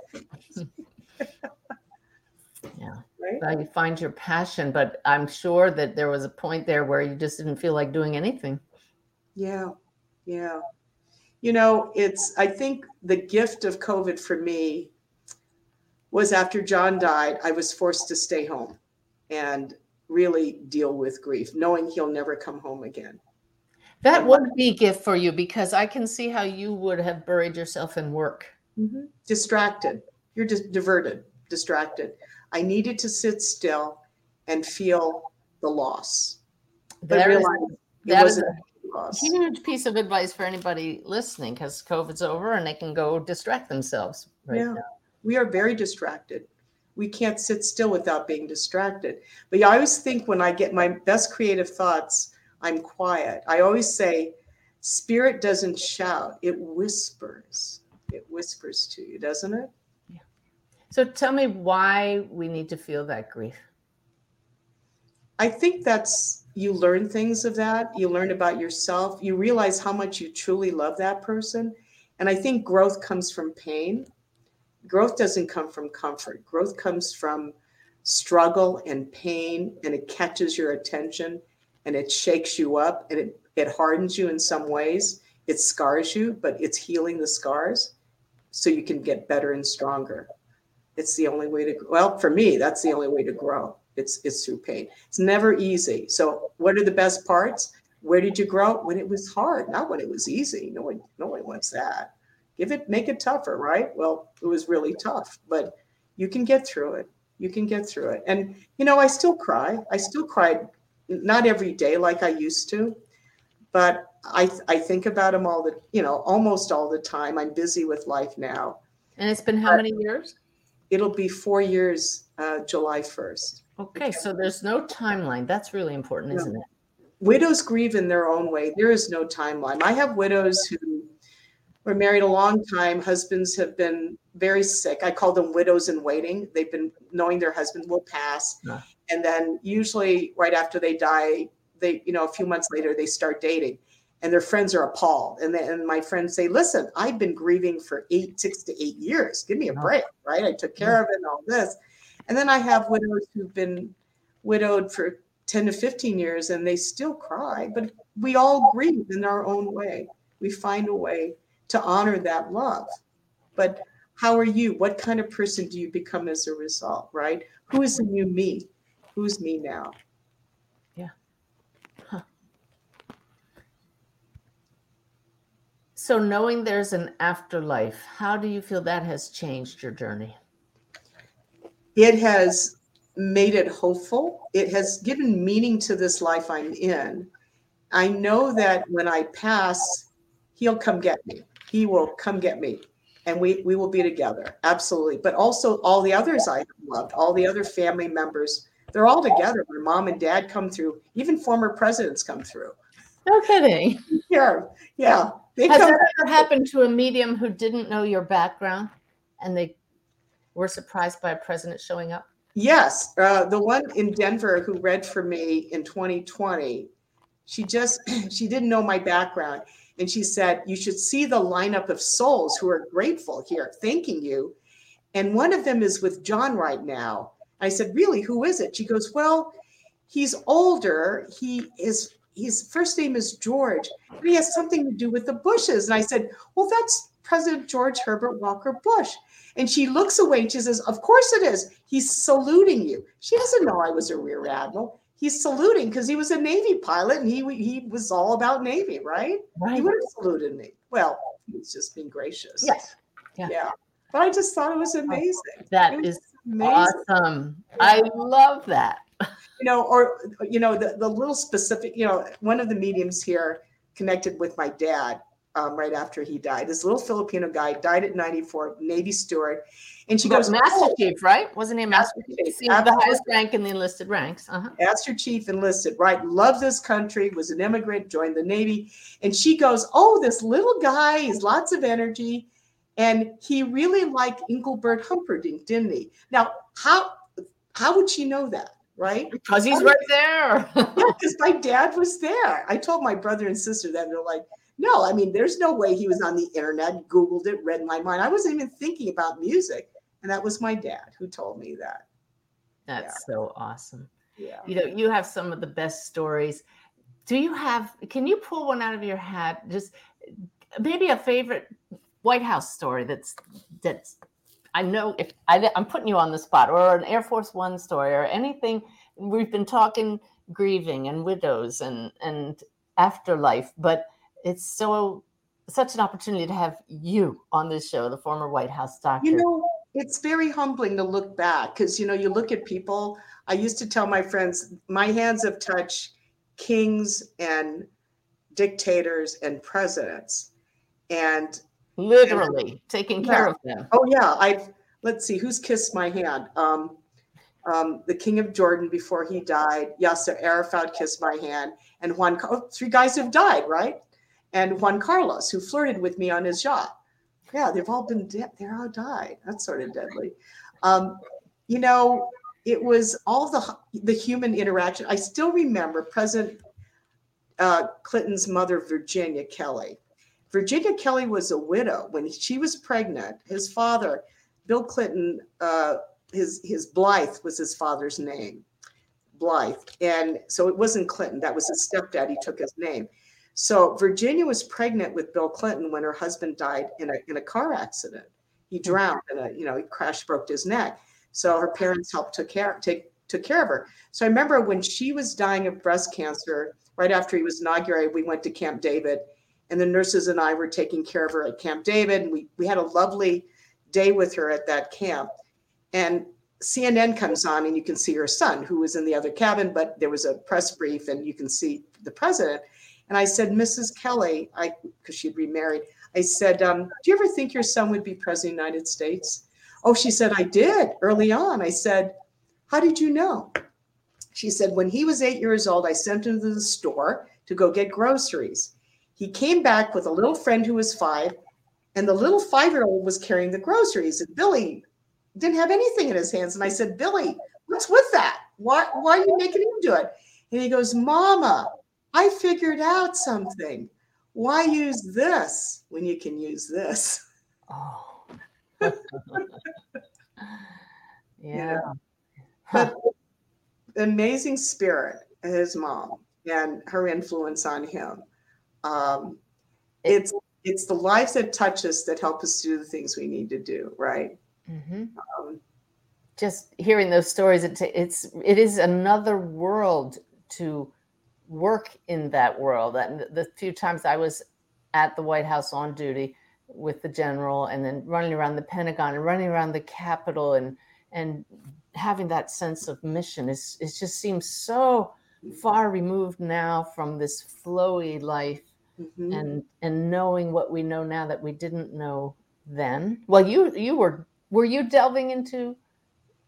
You find your passion, but I'm sure that there was a point there where you just didn't feel like doing anything. Yeah. Yeah. You know, it's, I think the gift of COVID for me was after John died, I was forced to stay home and really deal with grief, knowing he'll never come home again. That And would be a gift for you because I can see how you would have buried yourself in work. Mm-hmm. distracted. You're just diverted, distracted. I needed to sit still and feel the loss. But That is- that is a huge piece of advice for anybody listening because COVID's over and they can go distract themselves. Right Yeah. now. We are very distracted. We can't sit still without being distracted. But I always think when I get my best creative thoughts, I'm quiet. I always say, spirit doesn't shout, it whispers. It whispers to you, doesn't it? So tell me why we need to feel that grief. I think that's you learn things of that. You learn about yourself. You realize how much you truly love that person. And I think growth comes from pain. Growth doesn't come from comfort. Growth comes from struggle and pain, and it catches your attention and it shakes you up and it, it hardens you in some ways. It scars you, but it's healing the scars so you can get better and stronger. It's the only way to well, for me, that's the only way to grow. It's it's through pain. It's never easy. So what are the best parts? Where did you grow? When it was hard, not when it was easy. No one no one wants that. Give it make it tougher, right? Well, it was really tough, but you can get through it. You can get through it. And you know, I still cry. I still cried not every day like I used to, but I I think about them all the, you know, almost all the time. I'm busy with life now. And it's been how many years? It'll be 4 years uh, July 1st. Okay, so there's no timeline. That's really important, isn't it? widows grieve in their own way. There is no timeline. I have widows who were married a long time. Husbands have been very sick. I call them widows in waiting. They've been knowing their husband will pass. Yeah. And then usually right after they die, they, you know, a few months later, they start dating and their friends are appalled. And then and my friends say, listen, I've been grieving for eight, six to eight years. Give me a break, right? I took care of it and all this. And then I have widows who've been widowed for 10 to 15 years and they still cry, but we all grieve in our own way. We find a way to honor that love. But how are you? What kind of person do you become as a result, right? Who is the new me? Who's me now? So knowing there's an afterlife, how do you feel that has changed your journey? It has made it hopeful. It has given meaning to this life I'm in. I know that when I pass, he'll come get me. He will come get me and we, we will be together. Absolutely. But also all the others I have loved, all the other family members, they're all together. My mom and dad come through, even former presidents come through. No kidding. Yeah. Yeah. They Has that ever happened to a medium who didn't know your background and they were surprised by a president showing up? Yes, uh, the one in Denver who read for me in 2020, she just she didn't know my background, and she said you should see the lineup of souls who are grateful here, thanking you, and one of them is with John right now. I said, really, who is it? She goes, well, he's older. He is his first name is George, and he has something to do with the Bushes. And I said, well, that's President George Herbert Walker Bush. And she looks away and she says, Of course it is. He's saluting you. She doesn't know I was a rear admiral. He's saluting because he was a Navy pilot and he he was all about Navy, right? right. He would have saluted me. Well, he's just being gracious. Yes. Yeah. Yeah. But I just thought it was amazing. That It was is amazing. awesome. I love that. You know, or you know, the, the little specific, you know, one of the mediums here connected with my dad um, right after he died. This little Filipino guy died at 94, Navy steward. And she goes, Master "Oh, Chief, right? Wasn't he a Master Master Chief? Chief, the highest rank in the enlisted ranks. Uh-huh. Master Chief enlisted, right? Loved this country, was an immigrant, joined the Navy. And she goes, Oh, this little guy, he's lots of energy. And he really liked Engelbert Humperdinck, didn't he? Now, how how would she know that, right? Because he's right there. Yeah, because my dad was there. I told my brother and sister that, and they're like, no, I mean, there's no way he was on the internet, Googled it, read my mind. I wasn't even thinking about music. And that was my dad who told me that. That's so awesome. Yeah. You know, you have some of the best stories. Do you have, can you pull one out of your hat? Just maybe a favorite White House story that's, that's, I know if I, I'm putting you on the spot or an Air Force One story or anything. We've been talking grieving and widows and, and afterlife, but it's so, such an opportunity to have you on this show, the former White House doctor. You know, it's very humbling to look back because, you know, you look at people. I used to tell my friends, my hands have touched kings and dictators and presidents. And literally taking care Yeah. of them. Oh yeah, I've let's see who's kissed my hand. Um, um, the King of Jordan before he died, Yasser Arafat kissed my hand, and Juan. Oh, three guys have died, right? And Juan Carlos, who flirted with me on his yacht. Yeah, they've all been dead. They're all died. That's sort of deadly. Um, you know, it was all the the human interaction. I still remember President uh, Clinton's mother, Virginia Kelly. Virginia Kelly was a widow when she was pregnant. His father, Bill Clinton, uh, his his Blythe was his father's name, Blythe, and so it wasn't Clinton. That was his stepdad. He took his name. So Virginia was pregnant with Bill Clinton when her husband died in a in a car accident, he drowned and a, you know he crashed broke his neck so her parents helped took care take took care of her so i remember when she was dying of breast cancer right after he was inaugurated we went to camp david and the nurses and i were taking care of her at camp david and we, we had a lovely day with her at that camp and cnn comes on and you can see her son who was in the other cabin but there was a press brief and you can see the president and i said mrs kelly i because she'd remarried I said, um, Do you ever think your son would be president of the United States? Oh, she said, I did early on. I said, How did you know? She said, When he was eight years old, I sent him to the store to go get groceries. He came back with a little friend who was five, and the little five year old was carrying the groceries. And Billy didn't have anything in his hands. And I said, Billy, what's with that? Why, why are you making him do it? And he goes, Mama, I figured out something why use this when you can use this? Oh. yeah. yeah. But amazing spirit, his mom, and her influence on him. Um, it's it's the lives that touch us that help us do the things we need to do, right? Mm-hmm. Um, Just hearing those stories, it, it's it is another world to work in that world. And the few times I was at the White House on duty with the general and then running around the Pentagon and running around the Capitol and and having that sense of mission is it just seems so far removed now from this flowy life mm-hmm. and and knowing what we know now that we didn't know then. Well, you you were were you delving into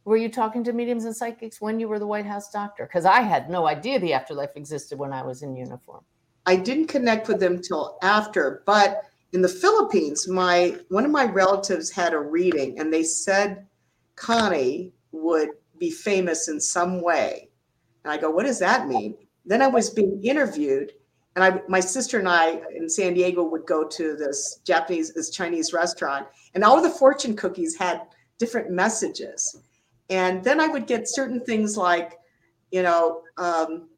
were you talking to mediums and psychics when you were the White House doctor? Because I had no idea the afterlife existed when I was in uniform. I didn't connect with them till after, but in the Philippines, my one of my relatives had a reading and they said Connie would be famous in some way. And I go, what does that mean? Then I was being interviewed and I, my sister and I in San Diego would go to this Japanese, this Chinese restaurant, and all the fortune cookies had different messages. And then I would get certain things like, you know, um,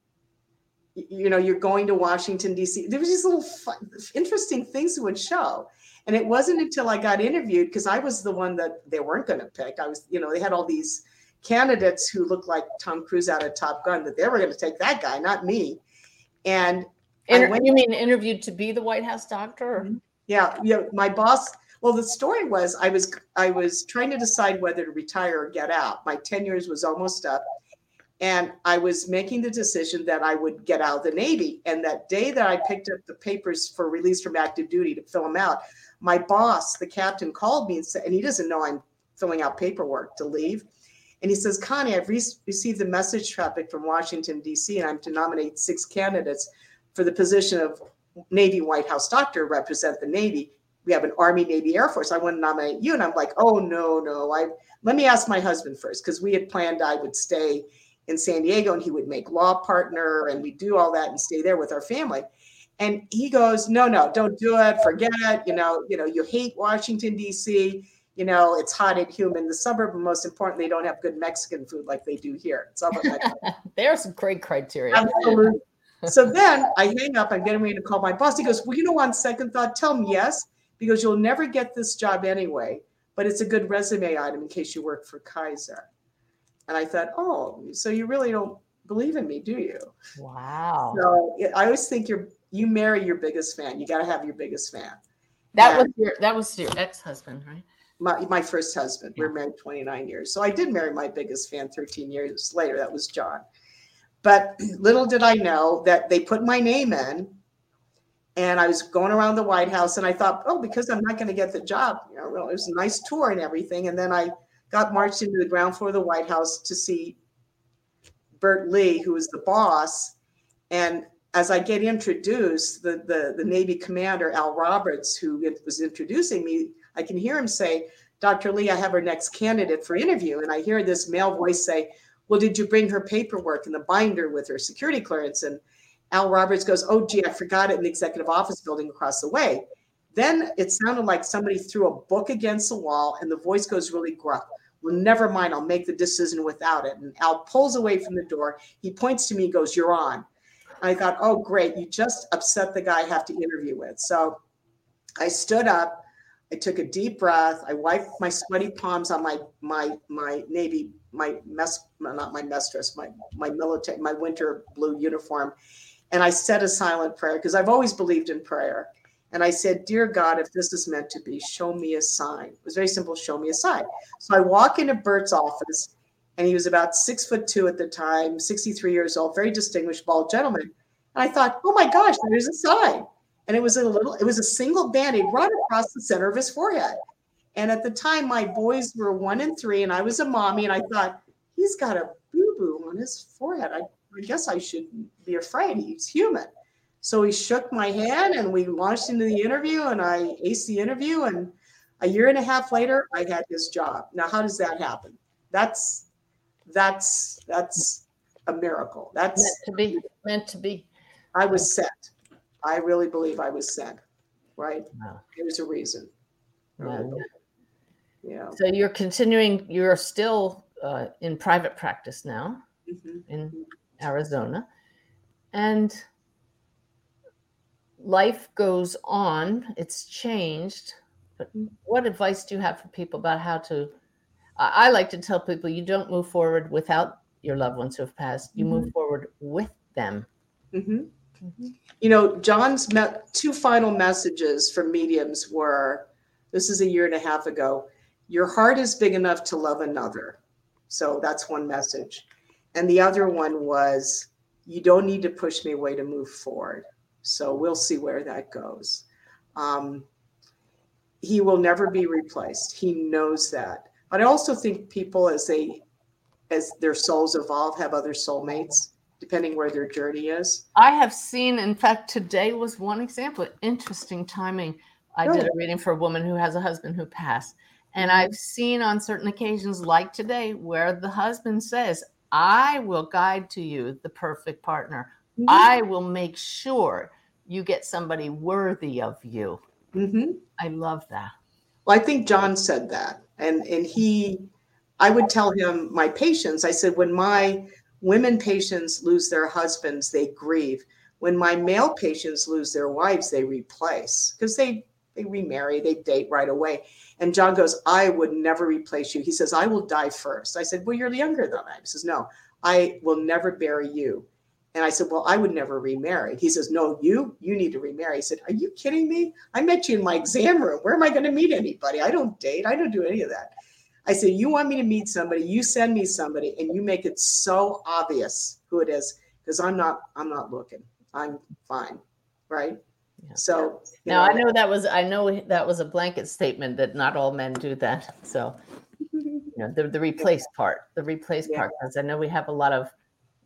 you know, you're going to Washington D.C. There was these little fun, interesting things that would show. And it wasn't until I got interviewed because I was the one that they weren't going to pick. I was, you know, they had all these candidates who looked like Tom Cruise out of Top Gun that they were going to take that guy, not me. And Inter- went, you mean interviewed to be the White House doctor? Mm-hmm. Yeah, yeah. My boss well, the story was I was I was trying to decide whether to retire or get out. My 10 years was almost up. And I was making the decision that I would get out of the Navy. And that day that I picked up the papers for release from active duty to fill them out, my boss, the captain, called me and said, and he doesn't know I'm filling out paperwork to leave. And he says, Connie, I've re- received the message traffic from Washington, D.C., and I'm to nominate six candidates for the position of Navy White House doctor, represent the Navy we have an Army, Navy, Air Force. I want to nominate you. And I'm like, oh, no, no. I Let me ask my husband first because we had planned I would stay in San Diego and he would make law partner and we do all that and stay there with our family. And he goes, no, no, don't do it. Forget it. You know, you know, you hate Washington, D.C. You know, it's hot and humid in the suburb, but most importantly, they don't have good Mexican food like they do here. Like are some great criteria. Absolutely. So then I hang up. I'm getting ready to call my boss. He goes, Well, you know, on second thought, tell him yes because you'll never get this job anyway, but it's a good resume item in case you work for Kaiser. And I thought, oh, so you really don't believe in me, do you? Wow. So I always think you're you marry your biggest fan. You got to have your biggest fan. That and was your that was your ex-husband, right? My, my first husband. Yeah. We are married 29 years. So I did marry my biggest fan 13 years later. That was John. But little did I know that they put my name in and I was going around the White House, and I thought, oh, because I'm not going to get the job, you know, it was a nice tour and everything. And then I got marched into the ground floor of the White House to see Bert Lee, who was the boss. And as I get introduced, the, the, the Navy commander, Al Roberts, who was introducing me, I can hear him say, Dr. Lee, I have our next candidate for interview. And I hear this male voice say, Well, did you bring her paperwork and the binder with her security clearance? And Al Roberts goes, Oh, gee, I forgot it in the executive office building across the way. Then it sounded like somebody threw a book against the wall and the voice goes really gruff. Well, never mind, I'll make the decision without it. And Al pulls away from the door. He points to me, goes, You're on. I thought, Oh, great. You just upset the guy I have to interview with. So I stood up. I took a deep breath. I wiped my sweaty palms on my my my navy my mess not my mess dress my my military my winter blue uniform, and I said a silent prayer because I've always believed in prayer. And I said, Dear God, if this is meant to be, show me a sign. It was very simple, show me a sign. So I walk into Bert's office, and he was about six foot two at the time, 63 years old, very distinguished, bald gentleman. And I thought, oh my gosh, there's a sign and it was a little it was a single band-aid right across the center of his forehead and at the time my boys were one and three and i was a mommy and i thought he's got a boo-boo on his forehead I, I guess i shouldn't be afraid he's human so he shook my hand and we launched into the interview and i aced the interview and a year and a half later i had his job now how does that happen that's that's that's a miracle that's meant to be meant to be i was set I really believe I was sent, right? Wow. There's a reason. Wow. Yeah. So you're continuing, you're still uh, in private practice now Mhm. in Arizona. And life goes on, it's changed. But what advice do you have for people about how to? I, I like to tell people you don't move forward without your loved ones who have passed, you move forward with them. hmm You know, John's met two final messages from mediums were this is a year and a half ago. Your heart is big enough to love another. So that's one message. And the other one was you don't need to push me away to move forward. So we'll see where that goes. Um, he will never be replaced. He knows that. But I also think people, as they as their souls evolve, have other soulmates, depending where their journey is. I have seen, in fact, today was one example. Interesting timing. I did a reading for a woman who has a husband who passed. And I've seen on certain occasions, like today, where the husband says, I will guide to you the perfect partner. I will make sure you get somebody worthy of you. Mm-hmm. I love that. Well, I think John said that, and and he, I would tell him my patients. I said when my women patients lose their husbands, they grieve. When my male patients lose their wives, they replace because they they remarry, they date right away. And John goes, I would never replace you. He says, I will die first. I said, Well, you're younger than I. He says, No, I will never bury you. And I said, Well, I would never remarry. He says, No, you, you need to remarry. I said, Are you kidding me? I met you in my exam room. Where am I going to meet anybody? I don't date. I don't do any of that. I said, You want me to meet somebody, you send me somebody, and you make it so obvious who it is, because I'm not, I'm not looking. I'm fine. Right. Yeah. So you Now I know that was I know that was a blanket statement that not all men do that. So you know the the replace part, the replace Yeah. part, because I know we have a lot of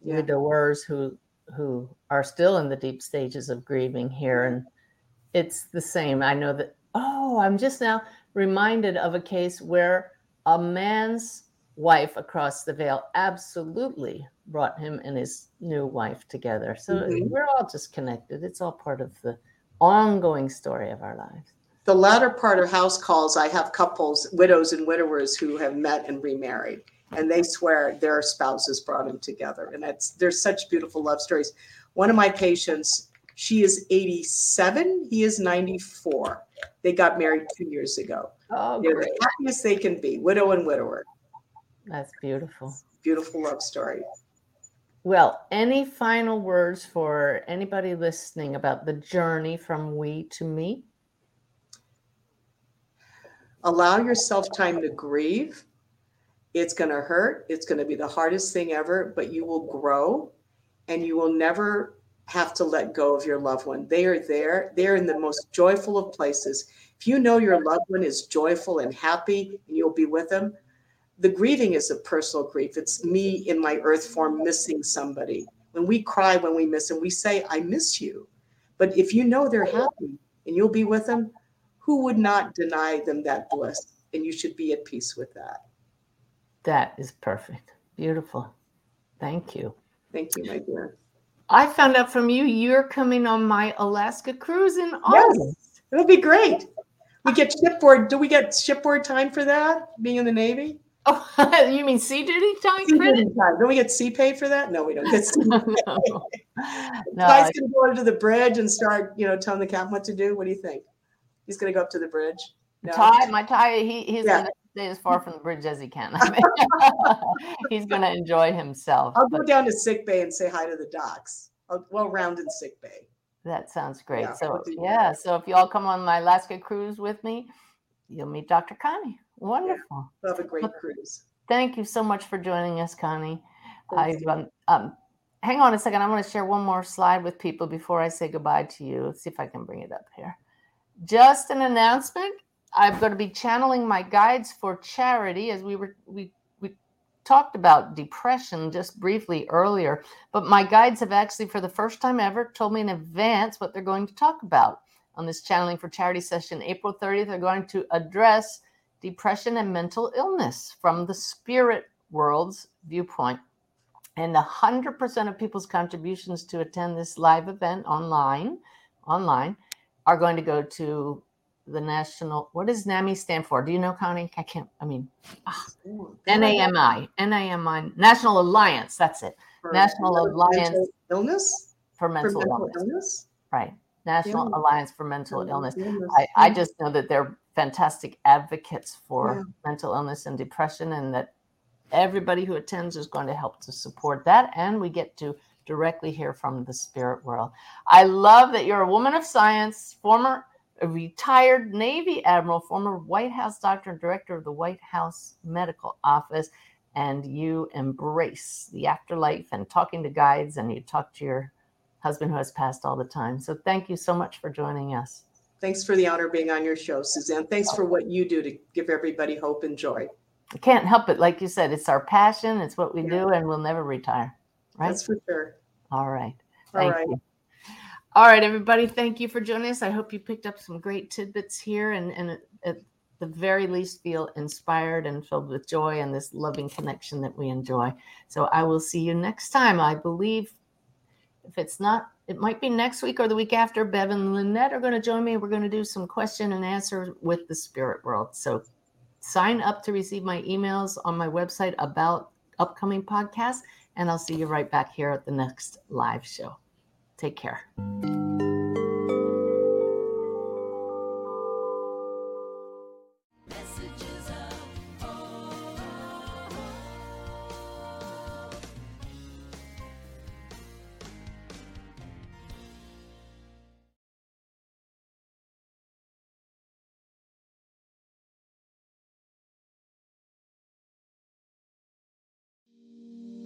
Yeah. widowers who who are still in the deep stages of grieving here, and it's the same. I know that. Oh, I'm just now reminded of a case where a man's wife across the veil absolutely brought him and his new wife together. So Mhm. we're all just connected. It's all part of the ongoing story of our lives. the latter part of house calls, I have couples, widows and widowers who have met and remarried, and they swear their spouses brought them together. And that's there's such beautiful love stories. One of my patients, she is 87, he is 94. They got married two years ago. Oh, They're great. the happiest they can be, widow and widower. That's beautiful. Beautiful love story. Well, any final words for anybody listening about the journey from we to me? allow yourself time to grieve. It's going to hurt. It's going to be the hardest thing ever, but you will grow and you will never have to let go of your loved one. They are there. They're in the most joyful of places. If you know your loved one is joyful and happy and you'll be with them, the grieving is a personal grief. It's me in my earth form missing somebody. When we cry when we miss and we say, I miss you. But if you know they're happy and you'll be with them, who would not deny them that bliss? And you should be at peace with that. That is perfect. Beautiful. Thank you. Thank you, my dear. I found out from you you're coming on my Alaska cruise in August. Yes, It'll be great. We get shipboard. Do we get shipboard time for that? Being in the Navy? Oh, you mean sea duty time Sea credit? duty time. Don't we get sea pay for that? No, we don't get sea pay. no, no Guy's I- gonna go to the bridge and start, you know, telling the captain what to do. What do you think? He's gonna go up to the bridge. No. Ty, my Ty, he, he's Yeah. going to stay as far from the bridge as he can. I mean, he's going to enjoy himself. I'll go down to sick bay and say hi to the docs. I'll, well, round in sick bay. that sounds great. Yeah, so, yeah. So, if you all come on my Alaska cruise with me, you'll meet Dr. Connie. Wonderful. We'll have a great cruise. Thank you so much for joining us, Connie. I um, um, hang on a second. I want to share one more slide with people before I say goodbye to you. Let's see if I can bring it up here. Just an announcement. I'm going to be channeling my guides for charity as we were we we talked about depression just briefly earlier, but my guides have actually for the first time ever told me in advance what they're going to talk about on this channeling for charity session April 30th. They're going to address depression and mental illness from the spirit world's viewpoint. And 100% of people's contributions to attend this live event online, online, are going to go to the national. What does NAMI stand for? Do you know, Connie? I can't. I mean, NAMI, NAMI, National Alliance. That's it. for National mental Alliance illness for for mental, mental illness. illness. Right. National Yeah. Alliance for Mental Illness. Illness. I, I just know that they're fantastic advocates for Yeah. mental illness and depression, and that everybody who attends is going to help to support that. And we get to directly hear from the spirit world. I love that you're a woman of science, former retired Navy admiral, former White House doctor, and director of the White House Medical Office. And you embrace the afterlife and talking to guides, and you talk to your husband who has passed all the time. So thank you so much for joining us. Thanks for the honor of being on your show, Suzanne. Thanks for what you do to give everybody hope and joy. I can't help it. Like you said, it's our passion. It's what we Yeah. do, and we'll never retire. Right. That's for sure. All right. All Thank right. you. All right, everybody. Thank you for joining us. I hope you picked up some great tidbits here and, and at the very least feel inspired and filled with joy and this loving connection that we enjoy. So I will see you next time. I believe if it's not, it might be next week or the week after. Bev and Lynette are going to join me. We're going to do some question and answer with the spirit world. So sign up to receive my emails on my website about upcoming podcasts, and I'll see you right back here at the next live show. Take care.